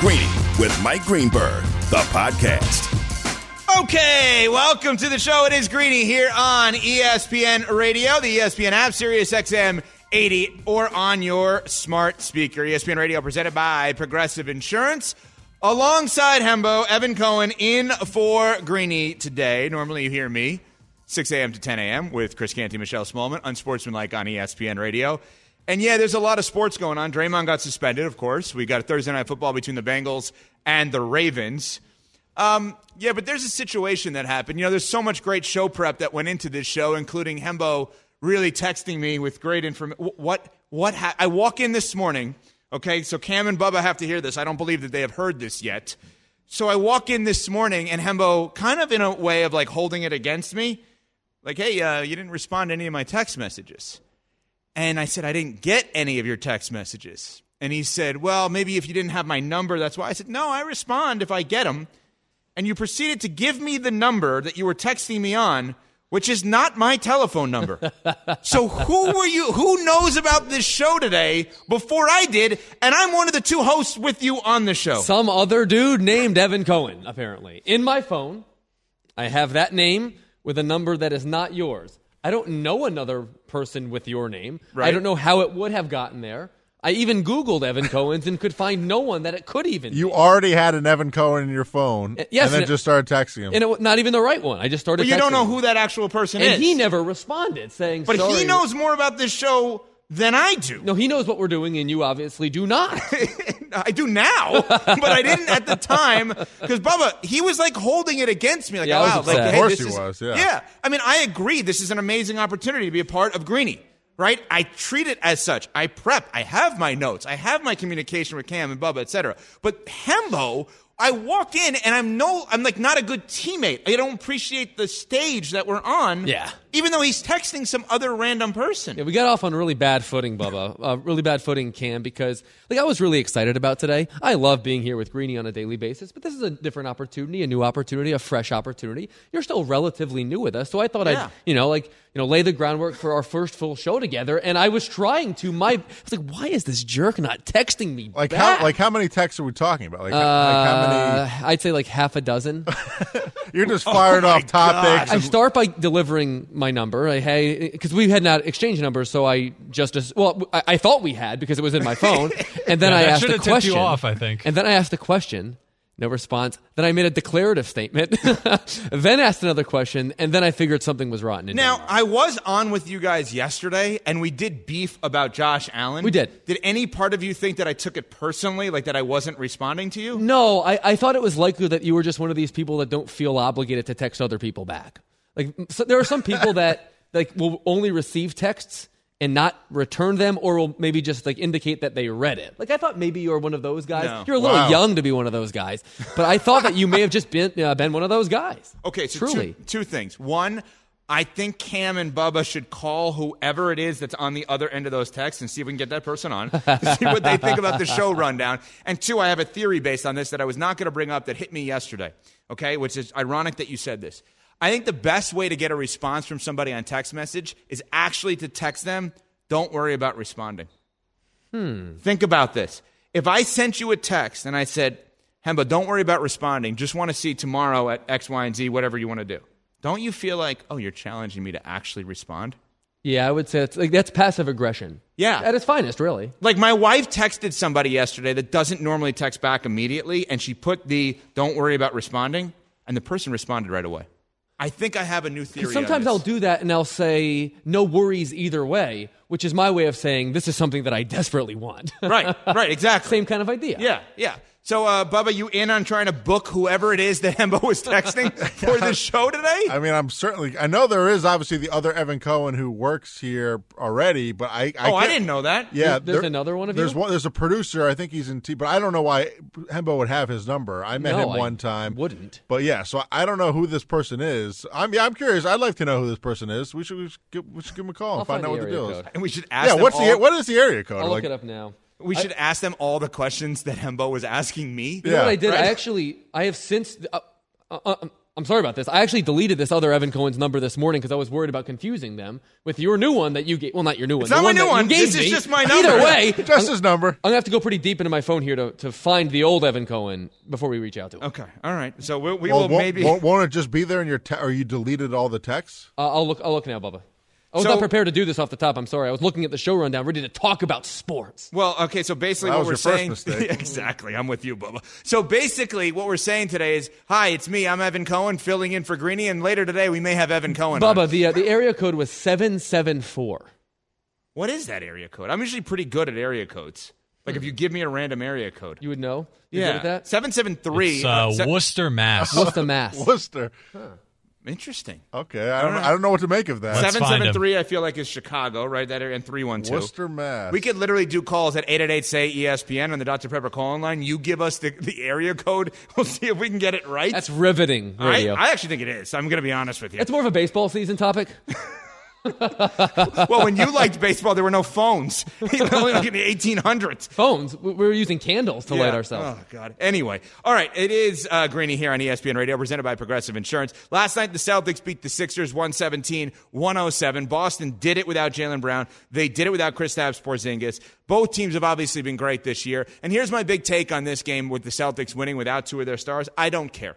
Greeny with Mike Greenberg, the podcast. Okay, welcome to the show. It is Greeny here on ESPN Radio, the ESPN app, Sirius XM 80, or on your smart speaker. ESPN Radio presented by Progressive Insurance. Alongside Hembo, Evan Cohen in for Greeny today. Normally you hear me 6 a.m. to 10 a.m. with Chris Canty, Michelle Smallmon, unsportsmanlike on ESPN Radio. And yeah, there's a lot of sports going on. Draymond got suspended, of course. We got a Thursday night football between the Bengals and the Ravens. Um, yeah, but there's a situation that happened. You know, there's so much great show prep that went into this show, including Hembo really texting me with great information. What? What? Ha- I walk in this morning. Okay, so Cam and Bubba have to hear this. I don't believe that they have heard this yet. So I walk in this morning, and Hembo, kind of in a way of like holding it against me, like, "Hey, uh, you didn't respond to any of my text messages." And I said, I didn't get any of your text messages. And he said, Well, maybe if you didn't have my number, that's why. I said, No, I respond if I get them. And you proceeded to give me the number that you were texting me on, which is not my telephone number. so who were you? Who knows about this show today before I did? And I'm one of the two hosts with you on the show. Some other dude named Evan Cohen, apparently. In my phone, I have that name with a number that is not yours. I don't know another person with your name. I don't know how it would have gotten there. I even Googled Evan Cohen's and could find no one that it could even You be. already had an Evan Cohen in your phone, uh, yes, and then and just started texting him. And it, wa- not even the right one. I just started But you don't know him. who that actual person And is. And he never responded, saying, But he knows more about this show than I do. No, he knows what we're doing, and you obviously do not. I do now, but I didn't at the time because Bubba, he was like holding it against me, like, Yeah, I was wow, like, upset. Of hey, course this he is- was, yeah. yeah. I mean, I agree. This is an amazing opportunity to be a part of Greeny, right? I treat it as such. I prep. I have my notes. I have my communication with Cam and Bubba, etc. But Hembo. I walk in and I'm no, I'm like not a good teammate. I don't appreciate the stage that we're on. Yeah. Even though he's texting some other random person. Yeah, we got off on really bad footing, Bubba. Uh, really bad footing, Cam, because like I was really excited about today. I love being here with Greeny on a daily basis, but this is a different opportunity, a new opportunity, a fresh opportunity. You're still relatively new with us, so I thought Yeah. I'd, you know, like you know, lay the groundwork for our first full show together. And I was trying to. My, I was like, why is this jerk not texting me? like back? how like how many texts are we talking about? Like, how- like how Uh, many? I'd say like half a dozen. You're just firing my off topics. I start by delivering my number. I, hey, because we had not exchanged numbers, so I just as well. I, I thought we had because it was in my phone, and then Yeah, I that asked should a have tipped you question. off, I think. And then I asked a question. No response. Then I made a declarative statement. then asked another question, and then I figured something was rotten. in Now, Denmark. I was on with you guys yesterday, and we did beef about Josh Allen. We did. Did any part of you think that I took it personally, like that I wasn't responding to you? No, I, I thought it was likely that you were just one of these people that don't feel obligated to text other people back. Like so there are some people that like will only receive texts and not return them, or will maybe just like indicate that they read it. Like I thought maybe you were one of those guys. No. You're a little Wow. young to be one of those guys, but I thought that you may have just been uh, been one of those guys. Okay, so truly. Two, two things. One, I think Cam and Bubba should call whoever it is that's on the other end of those texts and see if we can get that person on, to see what they think about the show rundown. And two, I have a theory based on this that I was not going to bring up that hit me yesterday, okay, which is ironic that you said this. I think the best way to get a response from somebody on text message is actually to text them, don't worry about responding. Hmm. Think about this. If I sent you a text and I said, Hembo, don't worry about responding. Just want to see tomorrow at X, Y, and Z, whatever you want to do. Don't you feel like, oh, you're challenging me to actually respond? Yeah, I would say it's like that's passive aggression. Yeah. at its finest, really. Like my wife texted somebody yesterday that doesn't normally text back immediately, and she put the don't worry about responding, and the person responded right away. I think I have a new theory. Sometimes. I'll do that and I'll say no worries either way, which is my way of saying this is something that I desperately want. Right, right, exactly. Same kind of idea. Yeah, yeah. So, uh, Bubba, you in on trying to book whoever it is that Hembo was texting for the show today? I mean, I'm certainly. I know there is obviously the other Evan Cohen who works here already, but I. I oh, I didn't know that. Yeah, There's another one of there's you? One, there's a producer. I think he's in T, but I don't know why Hembo would have his number. I met No, him I one time. wouldn't. But yeah, so I don't know who this person is. I'm yeah, I'm curious. I'd like to know who this person is. We should we should give, we should give him a call I'll and find, find out the what the area deal is. And we should ask Yeah, them what's all, the what is the area code? I'll like, look it up now. We should ask them all the questions that Hembo was asking me. You know what Yeah, I did? right. I actually, I have since. Uh, uh, uh, I'm sorry about this. I actually deleted this other Evan Cohen's number this morning because I was worried about confusing them with your new one that you gave. Well, not your new one. It's the not my new one. gave This is me. just my number. Either way, Just his number. I'm gonna have to go pretty deep into my phone here to, to find the old Evan Cohen before we reach out to him. Okay, all right. So we, we Well, will won't, maybe. won't, won't it just be there in your te- or you deleted all the texts? Uh, I'll look. I'll look now, Bubba. I was So- not prepared to do this off the top. I'm sorry. I was looking at the show rundown, ready to talk about sports. Well, okay, so basically That what was we're your saying first mistake. exactly, I'm with you, Bubba. So basically what we're saying today is, "Hi, it's me. I'm Evan Cohen filling in for Greeny and later today we may have Evan Cohen." on. Bubba, the uh, the area code was seven seven four. What is that area code? I'm usually pretty good at area codes. Like if you give me a random area code. You would know. You're yeah. good at that. 773. It's uh, se- Worcester, Mass. What's the mass? Worcester. Interesting. Okay, I don't. I don't know what to make of that. Let's find him. 773 I feel like is Chicago, right? That area and 312. Worcester, Mass. We could literally do calls at 888 say ESPN on the Dr. Pepper call line. You give us the, the area code. We'll see if we can get it right. That's riveting I, radio. I actually think it is. I'm going to be honest with you. It's more of a baseball season topic. well, when you liked baseball, there were no phones. Only like in the 1800s. Phones. We we were using candles to light ourselves. Oh God. Anyway, all right. It is uh, Greeny here on ESPN Radio, presented by Progressive Insurance. Last night, the Celtics beat the Sixers 117-107. Boston did it without Jaylen Brown. They did it without Kristaps Porzingis. Both teams have obviously been great this year. And here's my big take on this game with the Celtics winning without two of their stars. I don't care.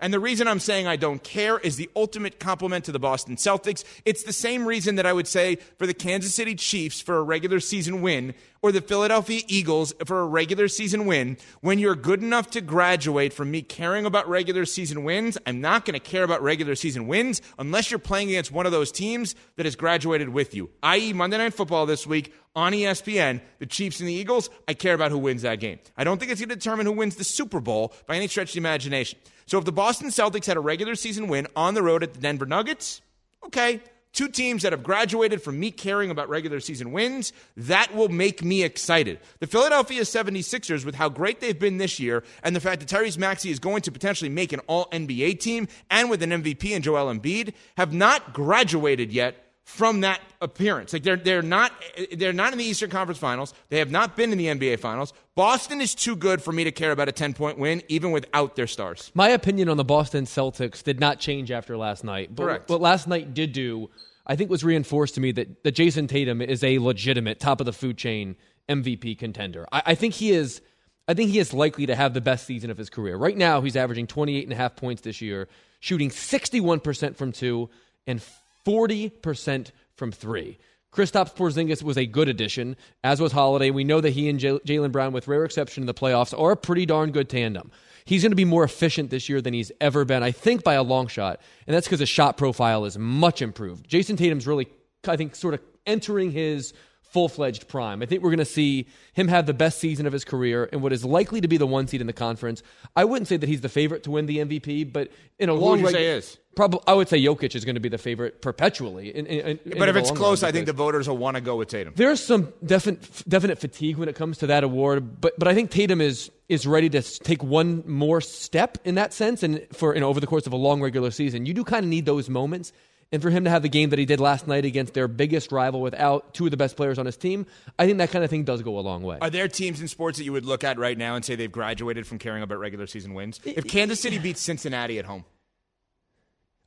And the reason I'm saying I don't care is the ultimate compliment to the Boston Celtics. It's the same reason that I would say for the Kansas City Chiefs for a regular season win or the Philadelphia Eagles for a regular season win. When you're good enough to graduate from me caring about regular season wins, I'm not going to care about regular season wins unless you're playing against one of those teams that has graduated with you, i.e., Monday Night Football this week on ESPN, the Chiefs and the Eagles. I care about who wins that game. I don't think it's going to determine who wins the Super Bowl by any stretch of the imagination. So if the Boston Celtics had a regular season win on the road at the Denver Nuggets, okay. Two teams that have graduated from me caring about regular season wins, that will make me excited. The Philadelphia 76ers, with how great they've been this year, and the fact that Tyrese Maxey is going to potentially make an all NBA team, and with an MVP in Joel Embiid, have not graduated yet from that appearance. Like they're they're not they're not in the Eastern Conference Finals. They have not been in the NBA Finals. Boston is too good for me to care about a 10-point win even without their stars. My opinion on the Boston Celtics did not change after last night. But Correct. what last night did do, I think, was reinforced to me that, that Jayson Tatum is a legitimate top of the food chain MVP contender. I, I think he is. I think he is likely to have the best season of his career. Right now, he's averaging 28 and a half points this year, shooting 61% from two and 40% from three. Kristaps Porzingis was a good addition, as was Holiday. We know that he and Jaylen Brown, with rare exception in the playoffs, are a pretty darn good tandem. He's going to be more efficient this year than he's ever been, I think, by a long shot. And that's because his shot profile is much improved. Jayson Tatum's really, I think, sort of entering his full fledged prime. I think we're going to see him have the best season of his career and what is likely to be the one seed in the conference. I wouldn't say that he's the favorite to win the MVP, but in a Who long would you reg- say is? Probably, I would say Jokic is going to be the favorite perpetually. In, in, in But if it's close, I think the voters will want to go with Tatum. there's some definite definite fatigue when it comes to that award. But but I think Tatum is is ready to take one more step in that sense. And for you know over the course of a long regular season, you do kind of need those moments. And for him to have the game that he did last night against their biggest rival without two of the best players on his team, I think that kind of thing does go a long way. Are there teams in sports that you would look at right now and say they've graduated from caring about regular season wins? If Kansas City beats Cincinnati at home.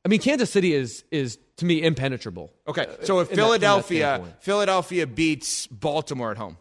I mean, Kansas City is is to me impenetrable. Okay, uh, so if in that- from that Philadelphia. Philadelphia beats Baltimore at home,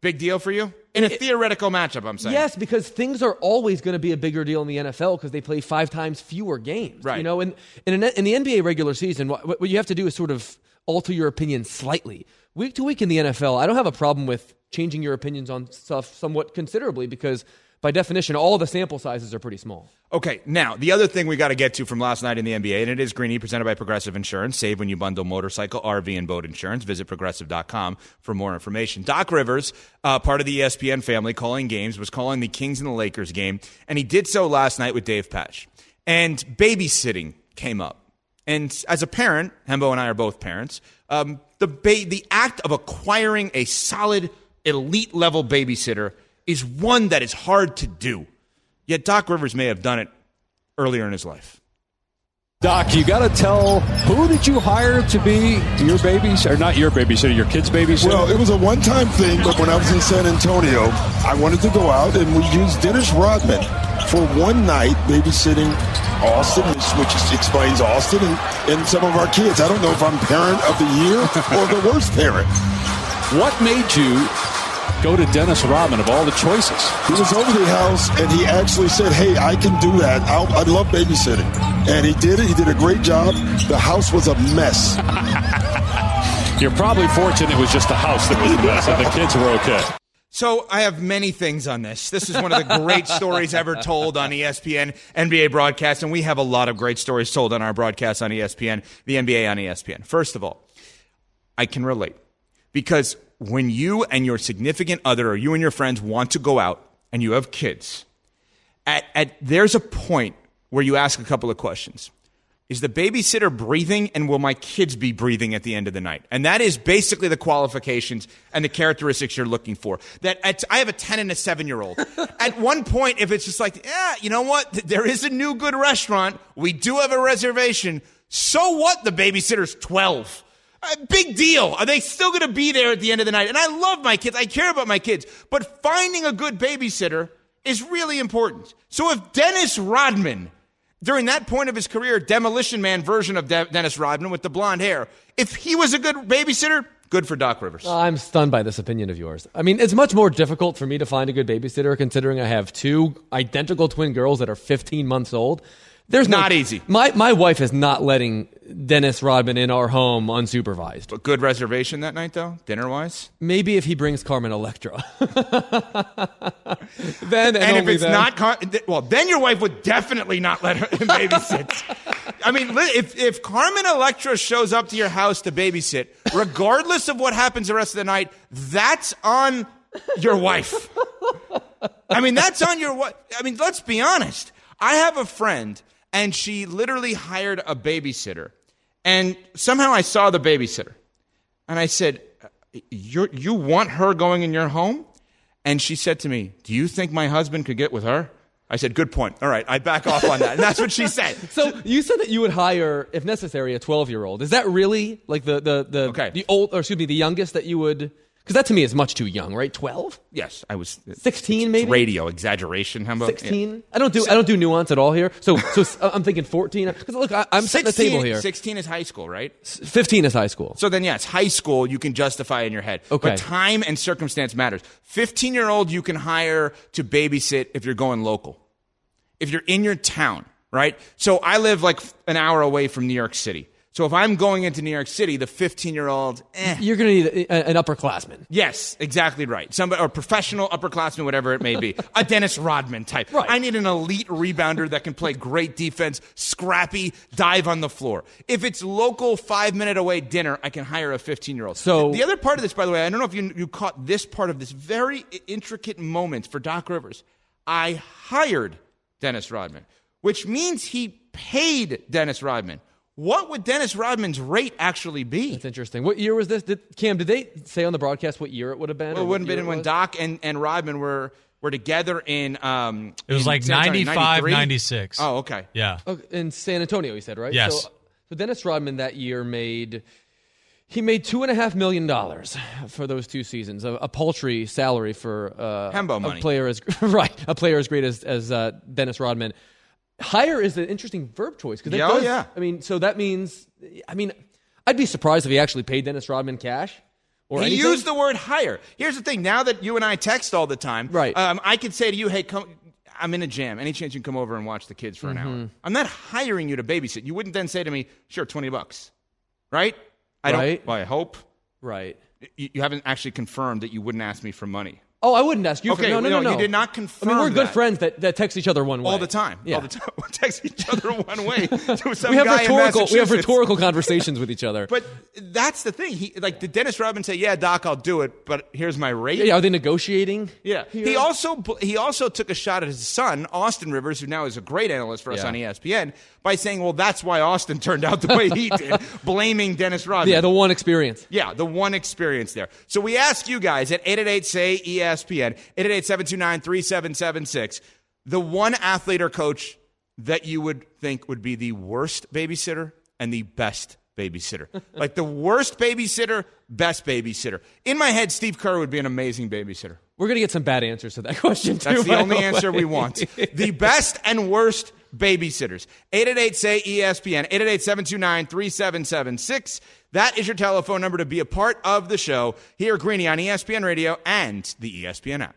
big deal for you in a theoretical matchup. I'm saying Yes, because things are always going to be a bigger deal in the NFL because they play five times fewer games. Right. You know, and, and in, in the NBA regular season, what, what you have to do is sort of alter your opinion slightly. Week to week in the NFL, I don't have a problem with changing your opinions on stuff somewhat considerably because by definition, all the sample sizes are pretty small. Okay, now the other thing we got to get to from last night in the NBA, and it is Greeny presented by Progressive Insurance. Save when you bundle motorcycle, RV, and boat insurance. Visit progressive.com for more information. Doc Rivers, uh, part of the ESPN family, calling games, was calling the Kings and the Lakers game, and he did so last night with Dave Pasch. And babysitting came up. And as a parent, Hembo and I are both parents. Um, the ba- the act of acquiring a solid elite level babysitter is one that is hard to do. Yet Doc Rivers may have done it earlier in his life. Doc, you got to tell who did you hire to be your babies, or not your babysitter, your kids' babysitter? Well, it was a one-time thing, but when I was in San Antonio, I wanted to go out, and we used Dennis Rodman for one night babysitting Austin, which, which explains Austin and, and some of our kids. I don't know if I'm parent of the year or the worst parent. What made you go to Dennis Rodman of all the choices? He was over the house and he actually said, "Hey, I can do that. I'll, I love babysitting," and he did it. He did a great job. The house was a mess. You're probably fortunate it was just the house that was a mess and the kids were okay. So I have many things on this. This is one of the great stories ever told on ESPN NBA broadcast, and we have a lot of great stories told on our broadcast on ESPN, the NBA on ESPN. First of all, I can relate because when you and your significant other or you and your friends want to go out and you have kids, at, at there's a point where you ask a couple of questions. Is the babysitter breathing and will my kids be breathing at the end of the night? And that is basically the qualifications and the characteristics you're looking for. That at, I have a 10 and a 7 year old. at one point, if it's just like, yeah, you know what? There is a new good restaurant. We do have a reservation. So what? The babysitter's 12. Big deal. Are they still going to be there at the end of the night? And I love my kids. I care about my kids. But finding a good babysitter is really important. So if Dennis Rodman, during that point of his career, Demolition Man version of De- Dennis Rodman with the blonde hair, if he was a good babysitter, good for Doc Rivers. I'm stunned by this opinion of yours. I mean, it's much more difficult for me to find a good babysitter considering I have two identical twin girls that are 15 months old. There's no- Not easy. My my wife is not letting Dennis Rodman in our home unsupervised. But good reservation that night, though, dinner wise. Maybe if he brings Carmen Electra. then and, And if it's then. not, Car- well, then your wife would definitely not let her babysit. I mean, if, if Carmen Electra shows up to your house to babysit, regardless of what happens the rest of the night, that's on your wife. I mean, that's on your wife. I mean, let's be honest. I have a friend, and she literally hired a babysitter. And somehow I saw the babysitter. And I said, you you want her going in your home? And she said to me, Do you think my husband could get with her? I said, Good point. All right, I back off on that. And that's what she said. So you said that you would hire, if necessary, a 12 year old. Is that really like the the the Okay. the old or excuse me the youngest that you would? Because that to me is much too young, right? 12, Yes, I was uh, 16 maybe. radio exaggeration. How about 16. I don't do I don't do nuance at all here. So so s- uh, I'm thinking 14. Uh, because look, I, I'm setting the table here. 16 is high school, right? 15 is high school. So then, yes, high school you can justify in your head. Okay. But time and circumstance matters. 15 year old you can hire to babysit if you're going local. If you're in your town, right? So I live like an hour away from New York City. So if I'm going into New York City, the 15 year old, eh. You're going to need a, an upperclassman. Yes, exactly right. Somebody or professional upperclassman, whatever it may be. a Dennis Rodman type. Right. I need an elite rebounder that can play great defense, scrappy, dive on the floor. If it's local five minute away dinner, I can hire a 15 year old. So- the other part of this, by the way, I don't know if you, you caught this part of this very intricate moment for Doc Rivers. I hired Dennis Rodman, which means he paid Dennis Rodman. What would Dennis Rodman's rate actually be? That's interesting. What year was this? Did, Cam, did they say on the broadcast what year it would have been? Well, it wouldn't have been when? Doc and, and Rodman were were together in. Um, It was in like San 95, 96. Oh, okay. Yeah. Oh, in San Antonio, he said, right? Yes. So, so Dennis Rodman that year made he made two and a half million dollars for those two seasons, a, a paltry salary for uh, Hembo a player as right, a player as great as as uh, Dennis Rodman. Hire is an interesting verb choice because Yeah, oh, yeah. I mean, so that means, I mean, I'd be surprised if he actually paid Dennis Rodman cash or He anything. used the word hire. Here's the thing: now that you and I text all the time, Right. Um, I could say to you, "Hey, come." I'm in a jam. Any chance you can come over and watch the kids for an Mm-hmm. hour? I'm not hiring you to babysit. You wouldn't then say to me, "Sure, twenty bucks," right? I Right. don't. Well, I hope right. you, you haven't actually confirmed that you wouldn't ask me for money Oh, I wouldn't ask you. Okay, for, no, no, no, no, no. you did not confirm. I mean, we're good that. friends that, that text each other one way all the time. Yeah. All the time. We text each other one way we have rhetorical. We have rhetorical conversations with each other. But that's the thing. He like did Dennis Rodman say, "Yeah, Doc, I'll do it, but here's my rate." yeah, are they negotiating? Yeah. here? He also he also took a shot at his son, Austin Rivers, who now is a great analyst for us Yeah. on ESPN, by saying, "Well, that's why Austin turned out the way he did," blaming Dennis Rodman. Yeah, the one experience. Yeah, the one experience there. So we ask you guys at 888-SAY-ESPN, 888-729-3776, the one athlete or coach that you would think would be the worst babysitter and the best babysitter. like the worst babysitter, best babysitter. In my head, Steve Kerr would be an amazing babysitter. We're gonna get some bad answers to that question too. That's the only way. answer we want. The best and worst babysitters. 888 say ESPN, 888 729 3776. That is your telephone number to be a part of the show here, Greeny, on ESPN Radio and the ESPN app.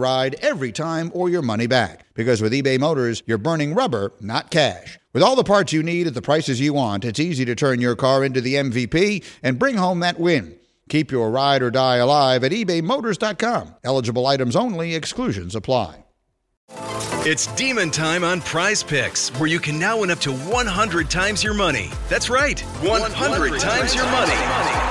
ride every time or your money back. Because with eBay Motors, you're burning rubber, not cash. With all the parts you need at the prices you want, it's easy to turn your car into the MVP and bring home that win. Keep your ride or die alive at ebaymotors.com. Eligible items only, exclusions apply. It's demon time on prize picks, where you can now win up to 100 times your money. That's right, 100, times your money.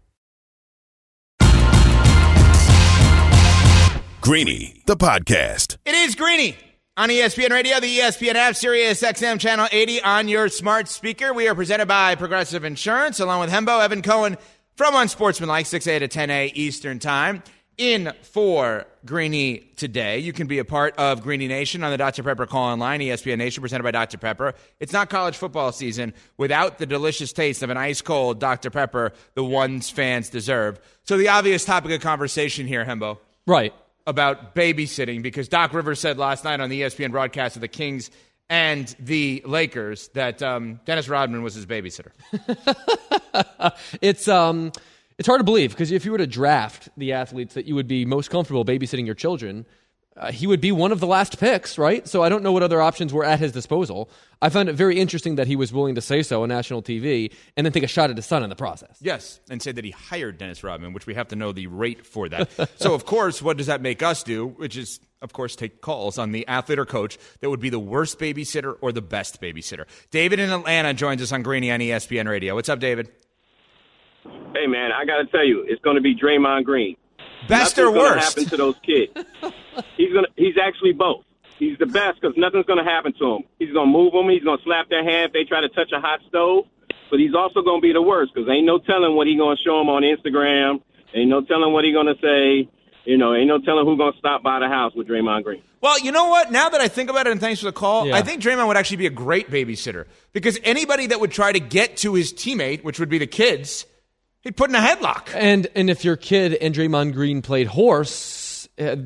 Greeny, the podcast. It is Greeny on ESPN Radio, the ESPN app, Sirius XM Channel 80 on your smart speaker. We are presented by Progressive Insurance, along with Hembo, Evan Cohen from Unsportsmanlike, 6A to 10A Eastern Time. In for Greeny today, you can be a part of Greeny Nation on the Dr. Pepper call online, ESPN Nation, presented by Dr. Pepper. It's not college football season without the delicious taste of an ice cold Dr. Pepper, the ones fans deserve. So, the obvious topic of conversation here, Hembo. Right about babysitting because Doc Rivers said last night on the ESPN broadcast of the Kings and the Lakers that um, Dennis Rodman was his babysitter. it's um, it's hard to believe because if you were to draft the athletes that you would be most comfortable babysitting your children, uh, he would be one of the last picks, right? So I don't know what other options were at his disposal. I found it very interesting that he was willing to say so on national TV and then take a shot at his son in the process. Yes, and say that he hired Dennis Rodman, which we have to know the rate for that. so, of course, what does that make us do? Which is, of course, take calls on the athlete or coach that would be the worst babysitter or the best babysitter. David in Atlanta joins us on Greeny on ESPN Radio. What's up, David? Hey, man, I got to tell you, it's going to be Draymond Green. Best Nothing's or worst? happen to those kids. he's gonna. He's actually both. He's the best because nothing's going to happen to him. He's going to move them. He's going to slap their hand if they try to touch a hot stove. But he's also going to be the worst because ain't no telling what he's going to show them on Instagram. Ain't no telling what he's going to say. You know, ain't no telling who's going to stop by the house with Draymond Green. Well, you know what? Now that I think about it, and thanks for the call, Yeah. I think Draymond would actually be a great babysitter because anybody that would try to get to his teammate, which would be the kids, he'd put in a headlock. And and if your kid and Draymond Green played horse, uh,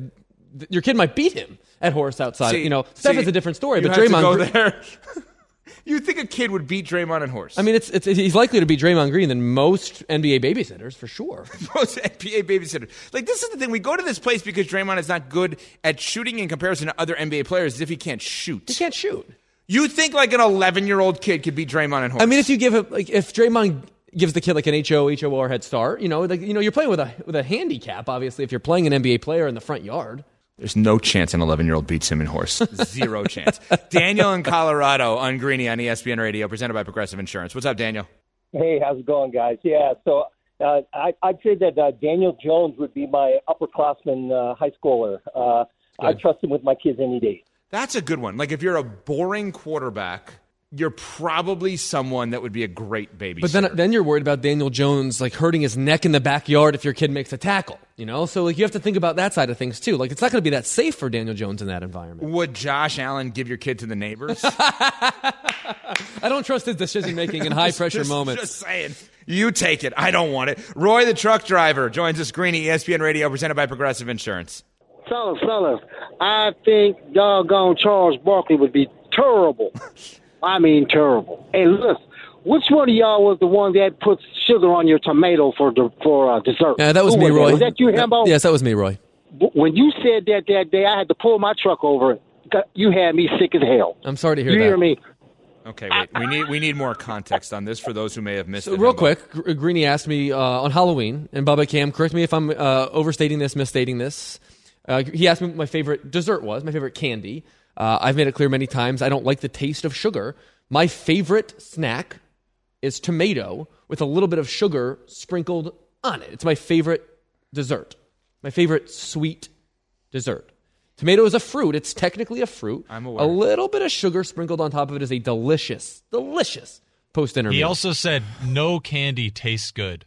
your kid might beat him at horse outside. See- you know, Steph see, is a different story, but Draymond go Green- there. you think a kid would beat Draymond in horse? I mean, it's, it's he's likely to be Draymond Green than most NBA babysitters for sure. most NBA babysitter. Like this is the thing. We go to this place because Draymond is not good at shooting in comparison to other NBA players, as if he can't shoot. He can't shoot. You think like an 11 year old kid could beat Draymond in horse? I mean, if you give him like if Draymond gives the kid like an HO HOR head start, you know, like you know, you're playing with a with a handicap. Obviously, if you're playing an NBA player in the front yard. There's no chance an 11 year old beats him in horse. Zero chance. Daniel in Colorado on Greeny on ESPN Radio, presented by Progressive Insurance. What's up, Daniel? Hey, how's it going, guys? Yeah, so Uh, I, I'd say that uh, Daniel Jones would be my upperclassman uh, high schooler. Uh, I trust him with my kids any day. That's a good one. Like if you're a boring quarterback, you're probably someone that would be a great baby. But then, then you're worried about Daniel Jones like hurting his neck in the backyard if your kid makes a tackle. You know, so like you have to think about that side of things too. Like it's not going to be that safe for Daniel Jones in that environment. Would Josh Allen give your kid to the neighbors? I don't trust his decision making in high pressure just, moments. Just saying. You take it. I don't want it. Roy, the truck driver, joins us. Greeny, ESPN Radio, presented by Progressive Insurance. Fellas, fellas, I think doggone Charles Barkley would be terrible. I mean, terrible. Hey, look, which one of y'all was the one that put sugar on your tomato for the, for uh, dessert? Yeah, that was Who me, Roy. Was that you, Hembo? Yes, that was me, Roy. When you said that that day, I had to pull my truck over. You had me sick as hell. I'm sorry to hear you that. hear me? Okay, wait. We need we need more context on this for those who may have missed So it. real Hembo. quick, Gr- Greeny asked me uh, on Halloween, and Bubba Cam, correct me if I'm uh, overstating this, misstating this. Uh, he asked me what my favorite dessert was, my favorite candy. Uh, I've made it clear many times I don't like the taste of sugar. My favorite snack is tomato with a little bit of sugar sprinkled on it. It's my favorite dessert, my favorite sweet dessert. Tomato is a fruit. It's technically a fruit. I'm aware. A little bit of sugar sprinkled on top of it is a delicious, delicious post dinner He also said no candy tastes good.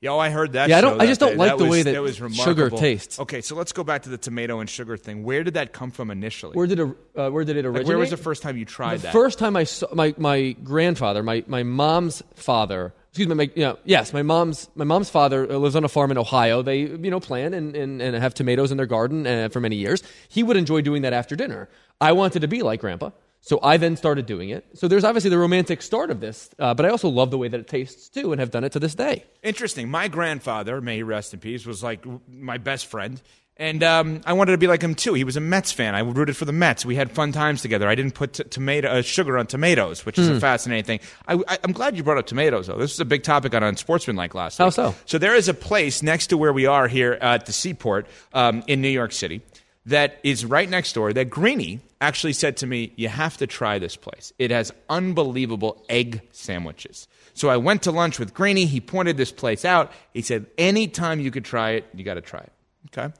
Yo, I heard that. Yeah, I don't- I that just don't day. like the was, way that was sugar tastes. Okay, so let's go back to the tomato and sugar thing. Where did that come from initially? Where did it, uh, where did it Like, originate? where was the first time you tried the that? first time I saw my, my grandfather, my, my mom's father, excuse me, my, you know, yes, my mom's my mom's father uh, lives on a farm in Ohio. They you know plant and, and, and have tomatoes in their garden uh, for many years. He would enjoy doing that after dinner. I wanted to be like grandpa. So I then started doing it. So there's obviously the romantic start of this, uh, but I also love the way that it tastes too, and have done it to this day. Interesting. My grandfather, may he rest in peace, was like my best friend. And um, I wanted to be like him too. He was a Mets fan. I rooted for the Mets. We had fun times together. I didn't put t- tomato uh, sugar on tomatoes, which is Hmm. a fascinating thing. I, I'm glad you brought up tomatoes, though. This is a big topic on Unsportsmanlike last How week. so? So there is a place next to where we are here at the Seaport um, in New York City that is right next door that Greeny actually said to me, You have to try this place. It has unbelievable egg sandwiches. So I went to lunch with Greeny. He pointed this place out. He said, Anytime you could try it, you got to try it. Okay.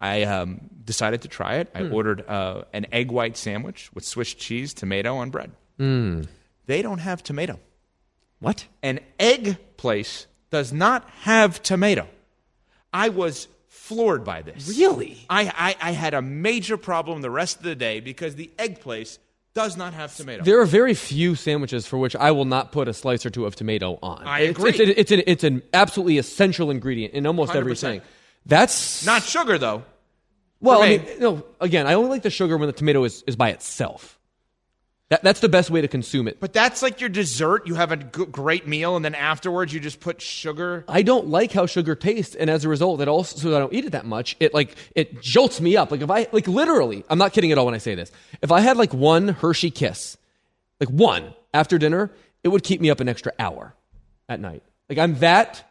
I um, decided to try it. I Hmm. ordered uh, an egg white sandwich with Swiss cheese, tomato and bread. Mm. They don't have tomato. What? An egg place does not have tomato. I was floored by this. Really? I, I, I had a major problem the rest of the day because the egg place does not have tomato. There are very few sandwiches for which I will not put a slice or two of tomato on. I agree. It's, it's, an, it's an absolutely essential ingredient in almost 100%. everything. That's not sugar, though. Well, I mean, no. Again, I only like the sugar when the tomato is, is by itself. That, that's the best way to consume it. But that's like your dessert. You have a g- great meal, and then afterwards you just put sugar. I don't like how sugar tastes, and as a result, it also so I don't eat it that much. It like it jolts me up. Like if I like literally, I'm not kidding at all when I say this. If I had like one Hershey Kiss, like one after dinner, it would keep me up an extra hour at night. Like I'm that,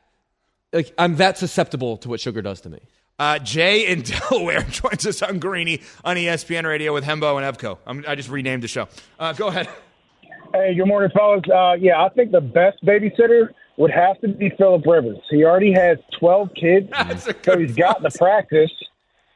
like I'm that susceptible to what sugar does to me. Uh, Jay in Delaware joins us on Greeny on ESPN Radio with Hembo and Evco. I'm, I just renamed the show. Uh, go ahead. Hey, good morning, fellas. Uh, yeah, I think the best babysitter would have to be Philip Rivers. He already has 12 kids, so he's got the practice,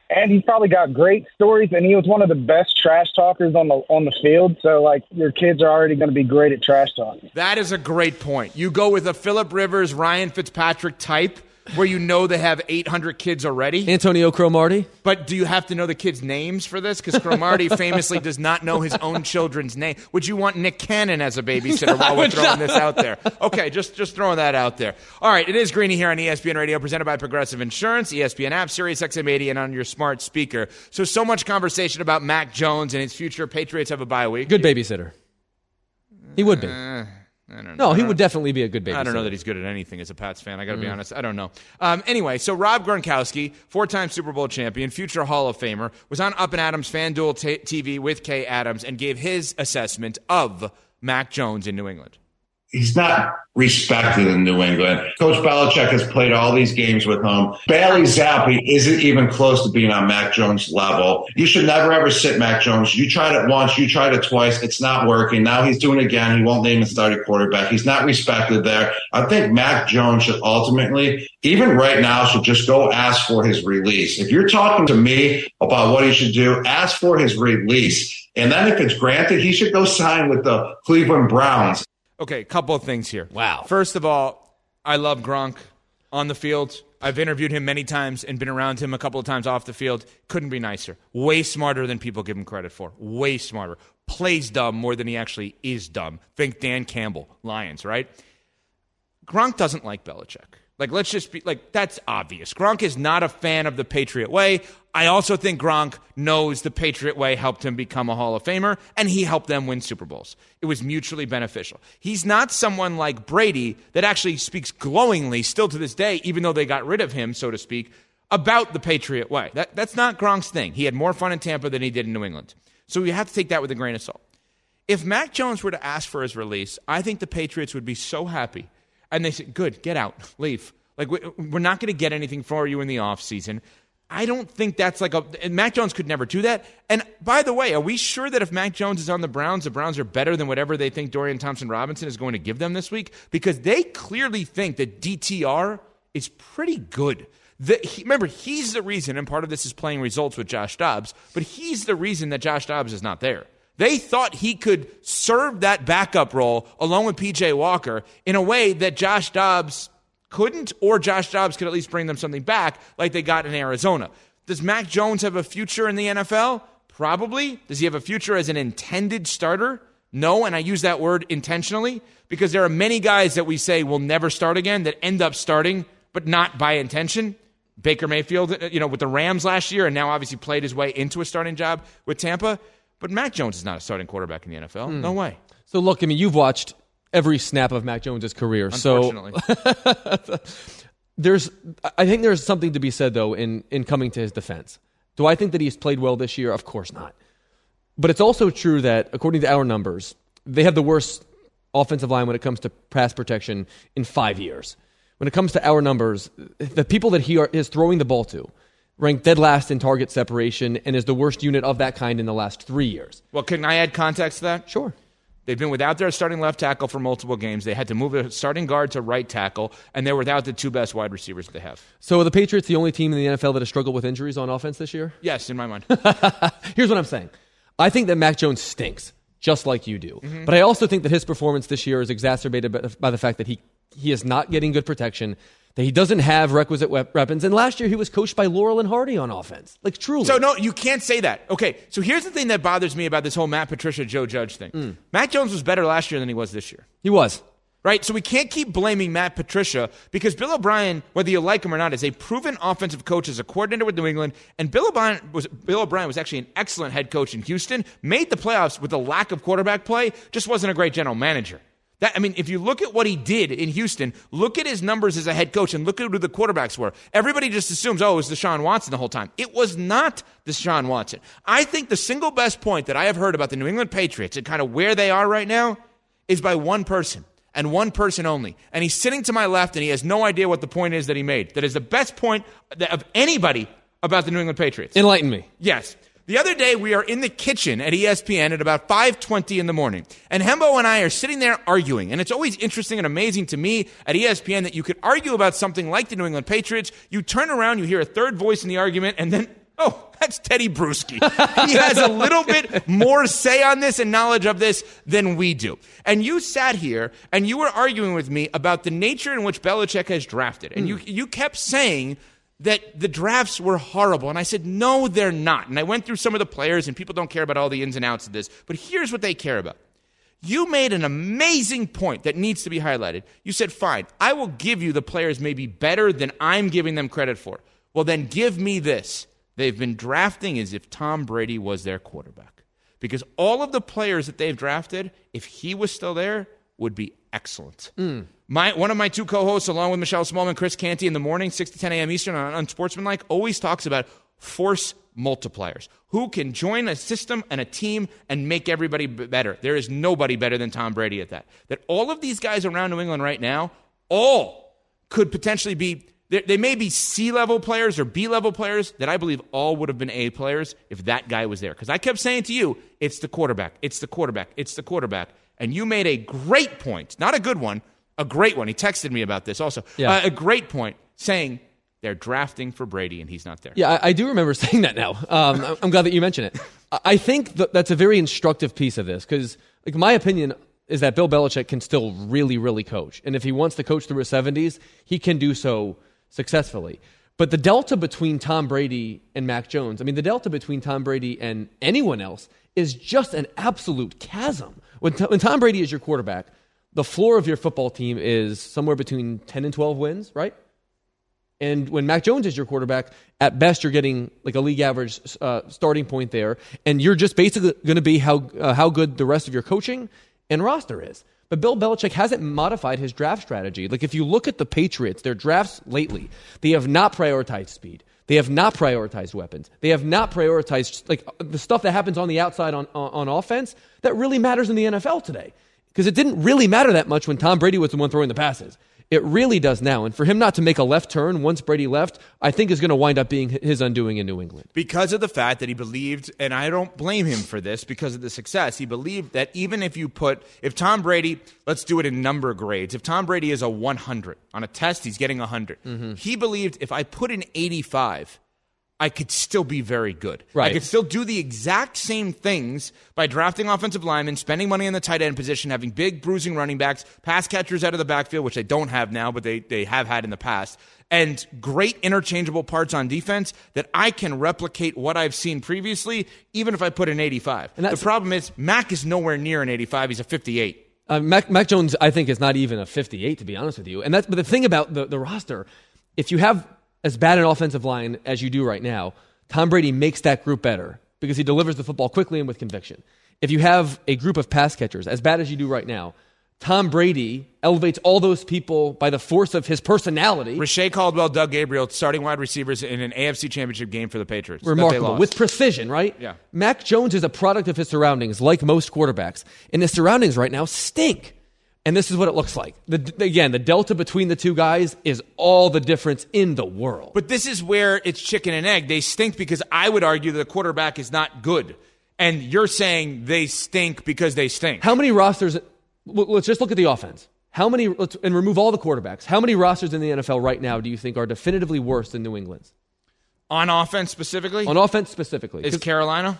and he's probably got great stories. And he was one of the best trash talkers on the on the field. So, like, your kids are already going to be great at trash talking. That is a great point. You go with a Philip Rivers, Ryan Fitzpatrick type, where you know they have 800 kids already. Antonio Cromartie. But do you have to know the kids' names for this? Because Cromartie famously does not know his own children's name. Would you want Nick Cannon as a babysitter while we're throwing this out there? Okay, just just throwing that out there. All right, it is Greeny here on ESPN Radio, presented by Progressive Insurance, ESPN app, Sirius XM80, and on your smart speaker. So so much conversation about Mac Jones and his future. Patriots have a bye week. Good babysitter. He would be. Uh, I don't know. No, he would definitely be a good babysitter. I don't know that he's good at anything as a Pats fan. I got to be Mm. honest. I don't know. Um, anyway, so Rob Gronkowski, four-time Super Bowl champion, future Hall of Famer, was on Up and Adams FanDuel t- TV with Kay Adams and gave his assessment of Mac Jones in New England. He's not respected in New England. Coach Belichick has played all these games with him. Bailey Zappe isn't even close to being on Mac Jones' level. You should never ever sit Mac Jones. You tried it once, you tried it twice. It's not working. Now he's doing it again. He won't name a starting quarterback. He's not respected there. I think Mac Jones should ultimately, even right now, should just go ask for his release. If you're talking to me about what he should do, ask for his release. And then if it's granted, he should go sign with the Cleveland Browns. Okay, a couple of things here. Wow. First of all, I love Gronk on the field. I've interviewed him many times and been around him a couple of times off the field. Couldn't be nicer. Way smarter than people give him credit for. Way smarter. Plays dumb more than he actually is dumb. Think Dan Campbell, Lions, right? Gronk doesn't like Belichick. Like, let's just be like, that's obvious. Gronk is not a fan of the Patriot way. I also think Gronk knows the Patriot way helped him become a Hall of Famer, and he helped them win Super Bowls. It was mutually beneficial. He's not someone like Brady that actually speaks glowingly, still to this day, even though they got rid of him, so to speak, about the Patriot way. That, that's not Gronk's thing. He had more fun in Tampa than he did in New England. So you have to take that with a grain of salt. If Mac Jones were to ask for his release, I think the Patriots would be so happy and they said, "Good, get out, leave." Like we're not going to get anything for you in the off season. I don't think that's like a Mac Jones could never do that. And by the way, are we sure that if Mac Jones is on the Browns, the Browns are better than whatever they think Dorian Thompson Robinson is going to give them this week? Because they clearly think that DTR is pretty good. The, he, remember, he's the reason, and part of this is playing results with Josh Dobbs, but he's the reason that Josh Dobbs is not there. They thought he could serve that backup role along with PJ Walker in a way that Josh Dobbs couldn't, or Josh Dobbs could at least bring them something back like they got in Arizona. Does Mac Jones have a future in the NFL? Probably. Does he have a future as an intended starter? No, and I use that word intentionally because there are many guys that we say will never start again that end up starting, but not by intention. Baker Mayfield, uh, you know, with the Rams last year, and now obviously played his way into a starting job with Tampa. But Mac Jones is not a starting quarterback in the NFL. Hmm. No way. So look, I mean, you've watched every snap of Mac Jones' career. So there's, I think there's something to be said though in in coming to his defense. Do I think that he's played well this year? Of course not. But it's also true that according to our numbers, they have the worst offensive line when it comes to pass protection in five years. When it comes to our numbers, the people that he are, is throwing the ball to ranked dead last in target separation and is the worst unit of that kind in the last three years. Well, can I add context to that? Sure. They've been without their starting left tackle for multiple games. They had to move a starting guard to right tackle, and they're without the two best wide receivers they have. So are the Patriots the only team in the NFL that has struggled with injuries on offense this year? Yes, in my mind. Here's what I'm saying. I think that Mac Jones stinks, just like you do. Mhm. But I also think that his performance this year is exacerbated by- by the fact that he, he is not getting good protection, that he doesn't have requisite weapons. And last year he was coached by Laurel and Hardy on offense. Like, truly. So no, you can't say that. Okay, so here's the thing that bothers me about this whole Matt Patricia, Joe Judge thing. Mm. Mac Jones was better last year than he was this year. He was. Right? So we can't keep blaming Matt Patricia because Bill O'Brien, whether you like him or not, is a proven offensive coach as a coordinator with New England. And Bill O'Brien was Bill O'Brien was actually an excellent head coach in Houston, made the playoffs with a lack of quarterback play, just wasn't a great general manager. That, I mean, if you look at what he did in Houston, look at his numbers as a head coach and look at who the quarterbacks were. Everybody just assumes, oh, it was Deshaun Watson the whole time. It was not Deshaun Watson. I think the single best point that I have heard about the New England Patriots and kind of where they are right now is by one person and one person only. And he's sitting to my left and he has no idea what the point is that he made. That is the best point of anybody about the New England Patriots. Enlighten me. Yes. The other day we are in the kitchen at ESPN at about 5:20 in the morning. And Hembo and I are sitting there arguing. And it's always interesting and amazing to me at ESPN that you could argue about something like the New England Patriots, you turn around, you hear a third voice in the argument and then oh, that's Tedy Bruschi. he has a little bit more say on this and knowledge of this than we do. And you sat here and you were arguing with me about the nature in which Belichick has drafted. And you hmm. you kept saying that the drafts were horrible. And I said, no, they're not. And I went through some of the players, and people don't care about all the ins and outs of this. But here's what they care about. You made an amazing point that needs to be highlighted. You said, fine, I will give you the players maybe better than I'm giving them credit for. Well, then give me this. They've been drafting as if Tom Brady was their quarterback. Because all of the players that they've drafted, if he was still there, would be excellent. Mm. My, one of my two co-hosts, along with Michelle Smallmon, Chris Canty, in the morning, 6 to 10 a.m. Eastern on Unsportsmanlike, always talks about force multipliers. Who can join a system and a team and make everybody better? There is nobody better than Tom Brady at that. That all of these guys around New England right now, all could potentially be. They they may be C level players or B level players that I believe all would have been A players if that guy was there. Because I kept saying to you, it's the quarterback, it's the quarterback, it's the quarterback. And you made a great point, not a good one, a great one. He texted me about this also. Yeah. Uh, a great point saying they're drafting for Brady and he's not there. Yeah, I, I do remember saying that now. Um, I'm glad that you mention it. I- I think that that's a very instructive piece of this because, like, my opinion is that Bill Belichick can still really, really coach. And if he wants to coach through his 70s, he can do so successfully. But the delta between Tom Brady and Mac Jones, I mean, the delta between Tom Brady and anyone else is just an absolute chasm. When, when Tom Brady is your quarterback, the floor of your football team is somewhere between 10 and 12 wins, right? And when Mac Jones is your quarterback, at best you're getting like a league average uh, starting point there, and you're just basically going to be how uh, how good the rest of your coaching and roster is. But Bill Belichick hasn't modified his draft strategy. Like if you look at the Patriots, their drafts lately, they have not prioritized speed. They have not prioritized weapons. They have not prioritized like uh, the stuff that happens on the outside on on, on offense that really matters in the NFL today. Because it didn't really matter that much when Tom Brady was the one throwing the passes. It really does now. And for him not to make a left turn once Brady left, I think is going to wind up being his undoing in New England. because of the fact that he believed, and I don't blame him for this because of the success, he believed that even if you put, if Tom Brady, let's do it in number grades, if Tom Brady is a 100 on a test, he's getting 100. Mm-hmm. He believed if I put an 85, I could still be very good. I could still do the exact same things by drafting offensive linemen, spending money in the tight end position, having big bruising running backs, pass catchers out of the backfield, which they don't have now, but they, they have had in the past, and great interchangeable parts on defense that I can replicate what I've seen previously, even if I put an 85. the problem is, Mac is nowhere near an 85. He's a 58. Uh, Mac, Mac Jones, I think, is not even a 58, to be honest with you. And that's, but the thing about the, the roster, if you have as bad an offensive line as you do right now, Tom Brady makes that group better because he delivers the football quickly and with conviction. If you have a group of pass catchers as bad as you do right now, Tom Brady elevates all those people by the force of his personality. Reche Caldwell, Doug Gabriel, starting wide receivers in an AFC championship game for the Patriots. Remarkable. lost. With precision, right? Yeah. Mac Jones is a product of his surroundings, like most quarterbacks. And his surroundings right now stink. And this is what it looks like. The, again, the delta between the two guys is all the difference in the world. But this is where it's chicken and egg. They stink because I would argue that the quarterback is not good. And you're saying they stink because they stink. How many rosters? Let's just look at the offense. How many, let's, and remove all the quarterbacks. How many rosters in the NFL right now do you think are definitively worse than New England's? On offense specifically? On offense specifically. Is Carolina?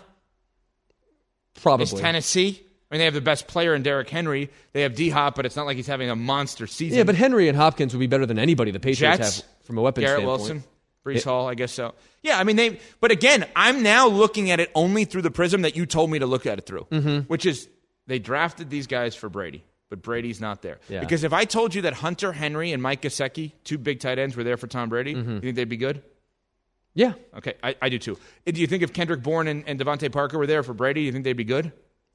Probably. Is Tennessee? I mean, they have the best player in Derrick Henry. They have D Hop, but it's not like he's having a monster season. Yeah, but Henry and Hopkins would be better than anybody the Patriots Jets, have from a weapons Garrett standpoint. Wilson, Breece Yeah. Hall, I guess so. Yeah, I mean they. But again, I'm now looking at it only through the prism that you told me to look at it through, Mhm. which is they drafted these guys for Brady, but Brady's not there. Yeah. Because if I told you that Hunter Henry and Mike Gesicki, two big tight ends, were there for Tom Brady, Mm-hmm. you think they'd be good? Yeah. Okay, I, I do too. Do you think if Kendrick Bourne and, and DeVante Parker were there for Brady, you think they'd be good?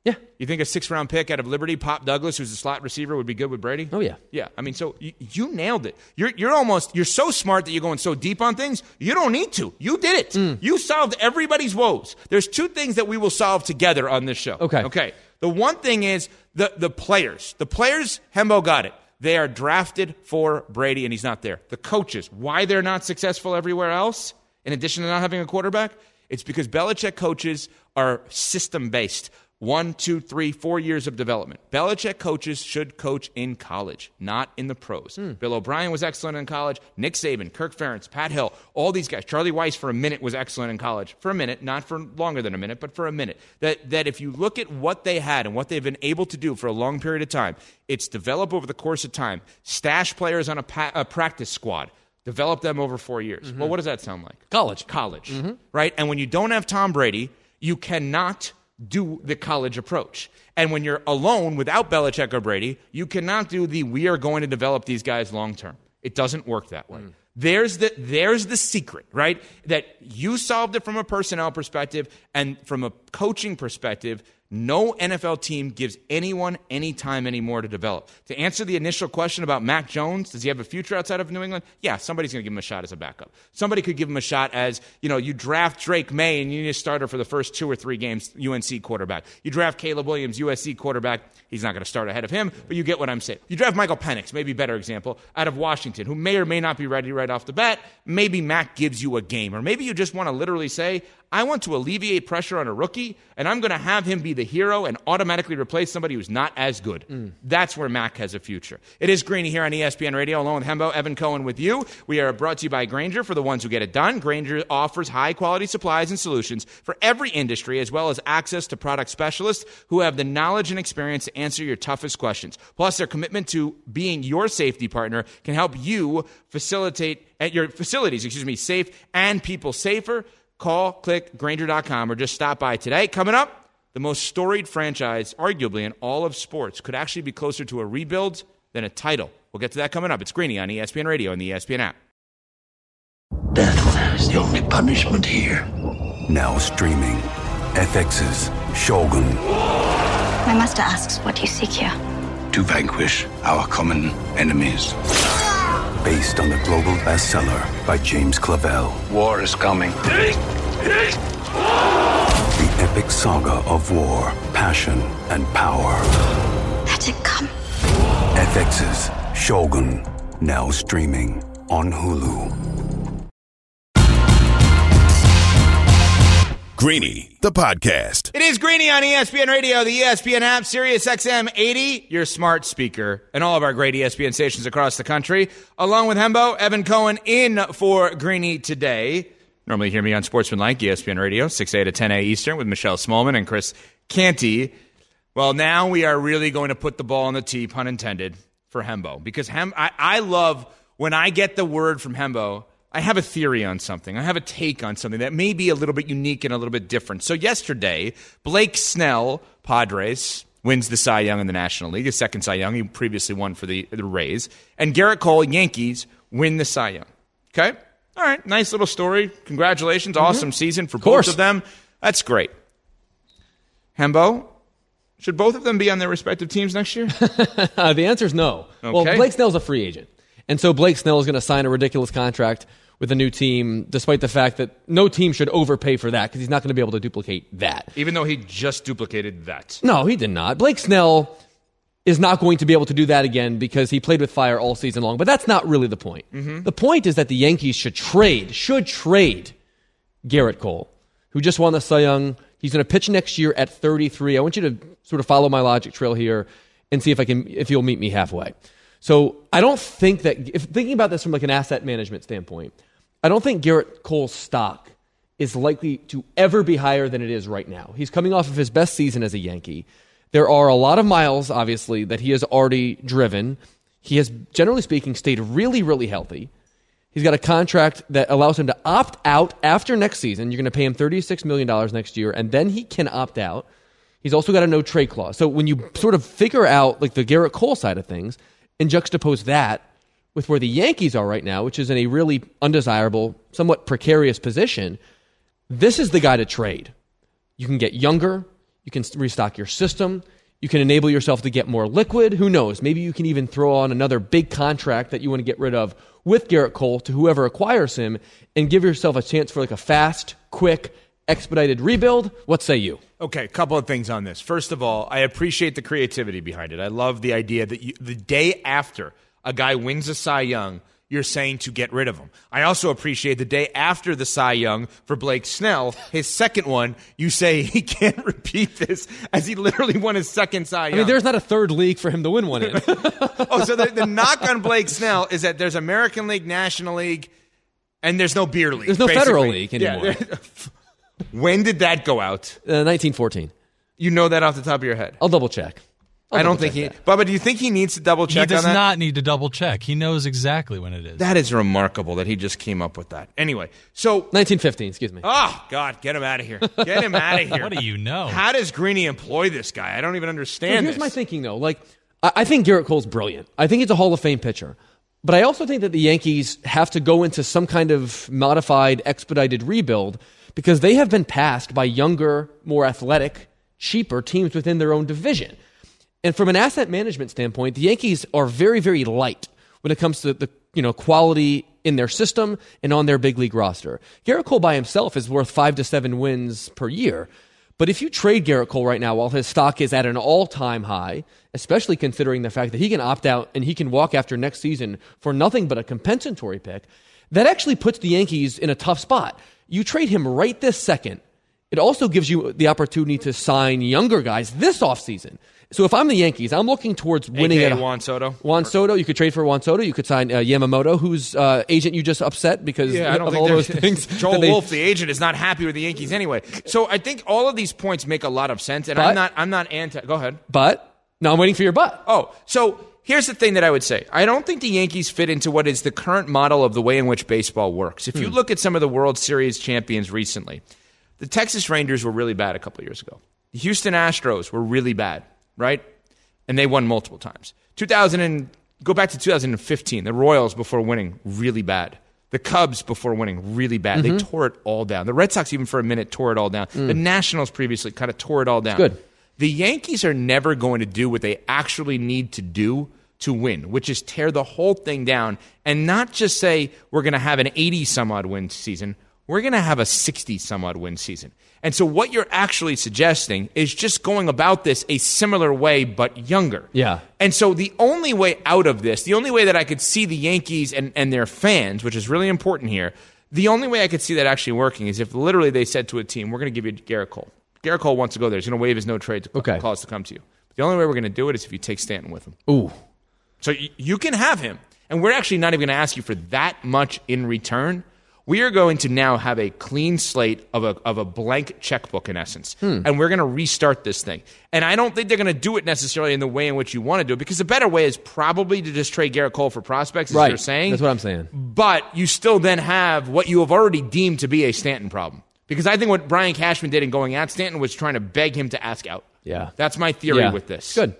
Yeah. You think a six round pick out of Liberty, Pop Douglas, who's a slot receiver, would be good with Brady? Oh, yeah. Yeah. I mean, so you, you nailed it. You're, you're almost, you're so smart that you're going so deep on things. You don't need to. You did it. Mm. You solved everybody's woes. There's two things that we will solve together on this show. Okay. Okay. The one thing is the, the players. The players, Hembo got it. They are drafted for Brady, and he's not there. The coaches, why they're not successful everywhere else, in addition to not having a quarterback, it's because Belichick coaches are system based. One, two, three, four years of development. Belichick coaches should coach in college, not in the pros. Hmm. Bill O'Brien was excellent in college. Nick Saban, Kirk Ferentz, Pat Hill, all these guys. Charlie Weis for a minute was excellent in college. For a minute, not for longer than a minute, but for a minute. That that if you look at what they had and what they've been able to do for a long period of time, it's develop over the course of time. Stash players on a, pa- a practice squad. Develop them over four years. Mm-hmm. Well, what does that sound like? College. College. Mm-hmm. Right? And when you don't have Tom Brady, you cannot do the college approach. And when you're alone without Belichick or Brady, you cannot do the we are going to develop these guys long term. It doesn't work that way. Mm. There's the there's the secret, right? That you solved it from a personnel perspective and from a coaching perspective, No NFL team gives anyone any time anymore to develop. To answer the initial question about Mac Jones, does he have a future outside of New England? Yeah, somebody's going to give him a shot as a backup. Somebody could give him a shot as, you know, you draft Drake Maye and you need a starter for the first two or three games, UNC quarterback. You draft Caleb Williams, USC quarterback. He's not going to start ahead of him, but you get what I'm saying. You draft Michael Penix, maybe better example, out of Washington, who may or may not be ready right off the bat. Maybe Mac gives you a game. Or maybe you just want to literally say, I want to alleviate pressure on a rookie, and I'm going to have him be the hero and automatically replace somebody who's not as good. Mm. That's where Mac has a future. It is Greeny here on ESPN Radio, along with Hembo, Evan Cohen with you. We are brought to you by Grainger for the ones who get it done. Grainger offers high quality supplies and solutions for every industry, as well as access to product specialists who have the knowledge and experience to answer your toughest questions. Plus, their commitment to being your safety partner can help you facilitate at your facilities, excuse me, safe and people safer. Call, click, Grainger.com, or just stop by today. Coming up, the most storied franchise, arguably in all of sports, could actually be closer to a rebuild than a title. We'll get to that coming up. It's Greeny on ESPN Radio and the ESPN app. Death is the only punishment here. Now streaming. FX's Shogun. My master asks, what you seek here? To vanquish our common enemies. Based on the global bestseller by James Clavell. War is coming. The epic saga of war, passion, and power. Let it come. FX's Shogun. Now streaming on Hulu. Greeny, the podcast. It is Greeny on ESPN Radio, the ESPN app, Sirius XM 80, your smart speaker, and all of our great ESPN stations across the country. Along with Hembo, Evan Cohen in for Greeny today. Normally hear me on Sportsmanlike, ESPN Radio, 6A to 10A Eastern with Michelle Smallmon and Chris Canty. Well, now we are really going to put the ball on the tee, pun intended, for Hembo. Because Hem- I, I love when I get the word from Hembo, I have a theory on something. I have a take on something that may be a little bit unique and a little bit different. So yesterday, Blake Snell, Padres, wins the Cy Young in the National League, his second Cy Young. He previously won for the, the Rays. And Gerrit Cole, Yankees, win the Cy Young. Okay? All right, nice little story. Congratulations. Awesome season for both of them. That's great. Hembo, should both of them be on their respective teams next year? Uh, the answer is no. Well, Blake Snell's a free agent. And so Blake Snell is going to sign a ridiculous contract with a new team, despite the fact that no team should overpay for that because he's not going to be able to duplicate that. Even though he just duplicated that. No, he did not. Blake Snell is not going to be able to do that again because he played with fire all season long. But that's not really the point. Mhm. The point is that the Yankees should trade, should trade Gerrit Cole, who just won the Cy Young. He's going to pitch next year at 33. I want you to sort of follow my logic trail here and see if I can if you'll meet me halfway. So I don't think that if thinking about this from like an asset management standpoint, I don't think Gerrit Cole's stock is likely to ever be higher than it is right now. He's coming off of his best season as a Yankee. There are a lot of miles, obviously, that he has already driven. He has, generally speaking, stayed really, really healthy. He's got a contract that allows him to opt out after next season. You're going to pay him $36 million next year, and then he can opt out. He's also got a no trade clause. So when you sort of figure out like the Gerrit Cole side of things and juxtapose that with where the Yankees are right now, which is in a really undesirable, somewhat precarious position, this is the guy to trade. You can get younger, you can restock your system, you can enable yourself to get more liquid. Who knows? Maybe you can even throw on another big contract that you want to get rid of with Gerrit Cole to whoever acquires him and give yourself a chance for like a fast, quick, expedited rebuild. What say you? Okay, a couple of things on this. First of all, I appreciate the creativity behind it. I love the idea that you, the day after a guy wins a Cy Young, you're saying to get rid of him. I also appreciate the day after the Cy Young for Blake Snell, his second one, you say he can't repeat this as he literally won his second Cy Young. I mean, there's not a third league for him to win one in. oh, so the, the knock on Blake Snell is that there's American League, National League, and there's no beer league. There's no basically. federal league Yeah, anymore. when did that go out? Uh, 1914. You know that off the top of your head. I'll double check. I'll I don't think check he. Bubba, do you think he needs to double check he does on that? not need to double check. He knows exactly when it is. That is remarkable that he just came up with that. Anyway, so 1915. Excuse me. Oh God, get him out of here! Get him out of here! What do you know? How does Greeny employ this guy? I don't even So understand. here's this. my thinking, though. Like, I, I think Gerrit Cole's brilliant. I think he's a Hall of Fame pitcher. But I also think that the Yankees have to go into some kind of modified, expedited rebuild because they have been passed by younger, more athletic cheaper teams within their own division. And from an asset management standpoint, the Yankees are very, very light when it comes to the you know quality in their system and on their big league roster. Gerrit Cole by himself is worth five to seven wins per year. But if you trade Gerrit Cole right now while his stock is at an all time high, especially considering the fact that he can opt out and he can walk after next season for nothing but a compensatory pick, that actually puts the Yankees in a tough spot. You trade him right this second. It also gives you the opportunity to sign younger guys this offseason. So if I'm the Yankees, I'm looking towards winning AKA at a, Juan Soto. Juan Soto, you could trade for Juan Soto. You could sign uh, Yamamoto, whose uh, agent you just upset because Yeah, I don't of all those things. Joel they- Wolfe, the agent, is not happy with the Yankees anyway. So I think all of these points make a lot of sense, and But- I'm not. I'm not anti. Go ahead. But no, I'm waiting for your but. Oh, so here's the thing that I would say. I don't think the Yankees fit into what is the current model of the way in which baseball works. If you Hmm. look at some of the World Series champions recently, the Texas Rangers were really bad a couple years ago. The Houston Astros were really bad, right? And they won multiple times. 2000 and go back to 2015. The Royals before winning really bad. The Cubs before winning really bad. They Mhm. tore it all down. The Red Sox even for a minute tore it all down. Mm. The Nationals previously kind of tore it all down. Good. The Yankees are never going to do what they actually need to do to win, which is tear the whole thing down and not just say we're going to have an 80 some odd win season. We're going to have a 60 some odd win season. And so what you're actually suggesting is just going about this a similar way but younger. Yeah. And so the only way out of this, the only way that I could see the Yankees and, and their fans, which is really important here, the only way I could see that actually working is if literally they said to a team, we're going to give you Gerrit Cole. Gerrit Cole wants to go there. He's going to waive his no trade to Okay. cause to come to you. The only way we're going to do it is if you take Stanton with him. Ooh. So you can have him. And we're actually not even going to ask you for that much in return. We are going to now have a clean slate of a, of a blank checkbook, in essence. Hmm. And we're going to restart this thing. And I don't think they're going to do it necessarily in the way in which you want to do it, because the better way is probably to just trade Gerrit Cole for prospects, as Right. you're saying. That's what I'm saying. But you still then have what you have already deemed to be a Stanton problem. Because I think what Brian Cashman did in going at Stanton was trying to beg him to ask out. Yeah. That's my theory Yeah. with this. Good.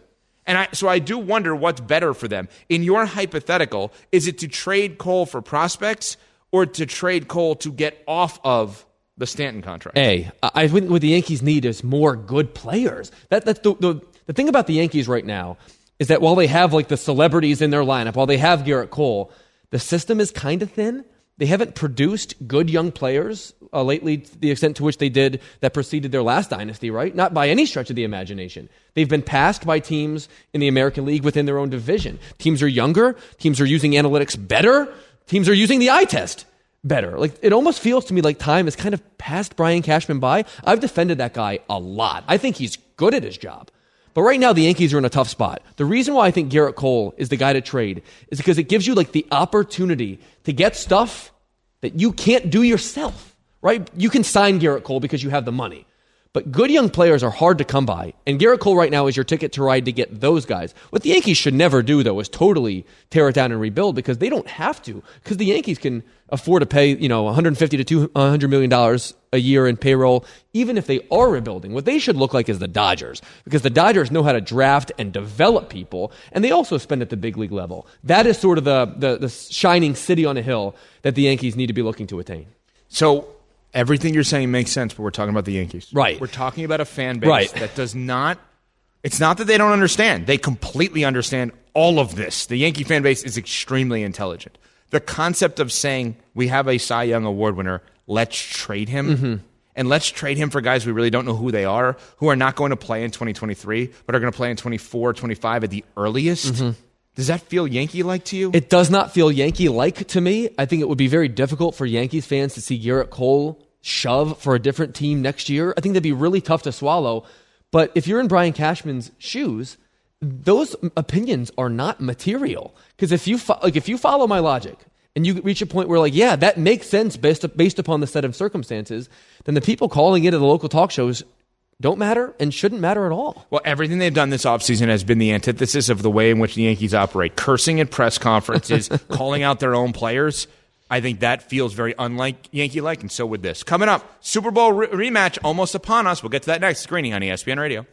And I, so I do wonder what's better for them. In your hypothetical, is it to trade Cole for prospects or to trade Cole to get off of the Stanton contract? A, I think what the Yankees need is more good players. That that's the, the the thing about the Yankees right now is that while they have like the celebrities in their lineup, while they have Gerrit Cole, the system is kind of thin. They haven't produced good young players uh, lately to the extent to which they did that preceded their last dynasty, right? Not by any stretch of the imagination. They've been passed by teams in the American League within their own division. Teams are younger, teams are using analytics better, teams are using the eye test better. Like it almost feels to me like time has kind of passed Brian Cashman by. I've defended that guy a lot. I think he's good at his job. But right now the Yankees are in a tough spot. The reason why I think Gerrit Cole is the guy to trade is because it gives you like the opportunity to get stuff that you can't do yourself. Right? You can sign Gerrit Cole because you have the money. But good young players are hard to come by. And Gerrit Cole right now is your ticket to ride to get those guys. What the Yankees should never do, though, is totally tear it down and rebuild because they don't have to. Because the Yankees can afford to pay, you know, 150 to 200 million dollars a year in payroll, even if they are rebuilding. What they should look like is the Dodgers. Because the Dodgers know how to draft and develop people, and they also spend at the big league level. That is sort of the, the, the shining city on a hill that the Yankees need to be looking to attain. So everything you're saying makes sense, but we're talking about the Yankees. Right. We're talking about a fan base Right. that does not. It's not that they don't understand. They completely understand all of this. The Yankee fan base is extremely intelligent. The concept of saying we have a Cy Young Award winner, let's trade him. Mhm. And let's trade him for guys we really don't know who they are, who are not going to play in 2023, but are going to play in 24, 25 at the earliest. Mhm. Does that feel Yankee like to you? It does not feel Yankee like to me. I think it would be very difficult for Yankees fans to see Gerrit Cole shove for a different team next year. I think that'd be really tough to swallow. But if you're in Brian Cashman's shoes, those opinions are not material. Because if you fo- like, if you follow my logic and you reach a point where like, yeah, that makes sense based based upon the set of circumstances, then the people calling into the local talk shows don't matter and shouldn't matter at all. Well, everything they've done this offseason has been the antithesis of the way in which the Yankees operate. Cursing at press conferences, calling out their own players. I think that feels very unlike Yankee like, and so would this. Coming up, Super Bowl re- rematch almost upon us. We'll get to that next. Screening on ESPN Radio.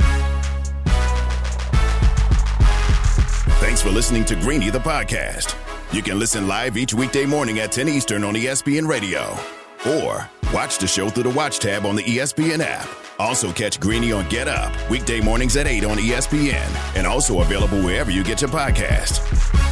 Thanks for listening to Greeny the podcast. You can listen live each weekday morning at 10 Eastern on ESPN Radio or watch the show through the Watch tab on the ESPN app. Also catch Greeny on Get Up, weekday mornings at 8 on ESPN, and also available wherever you get your podcast.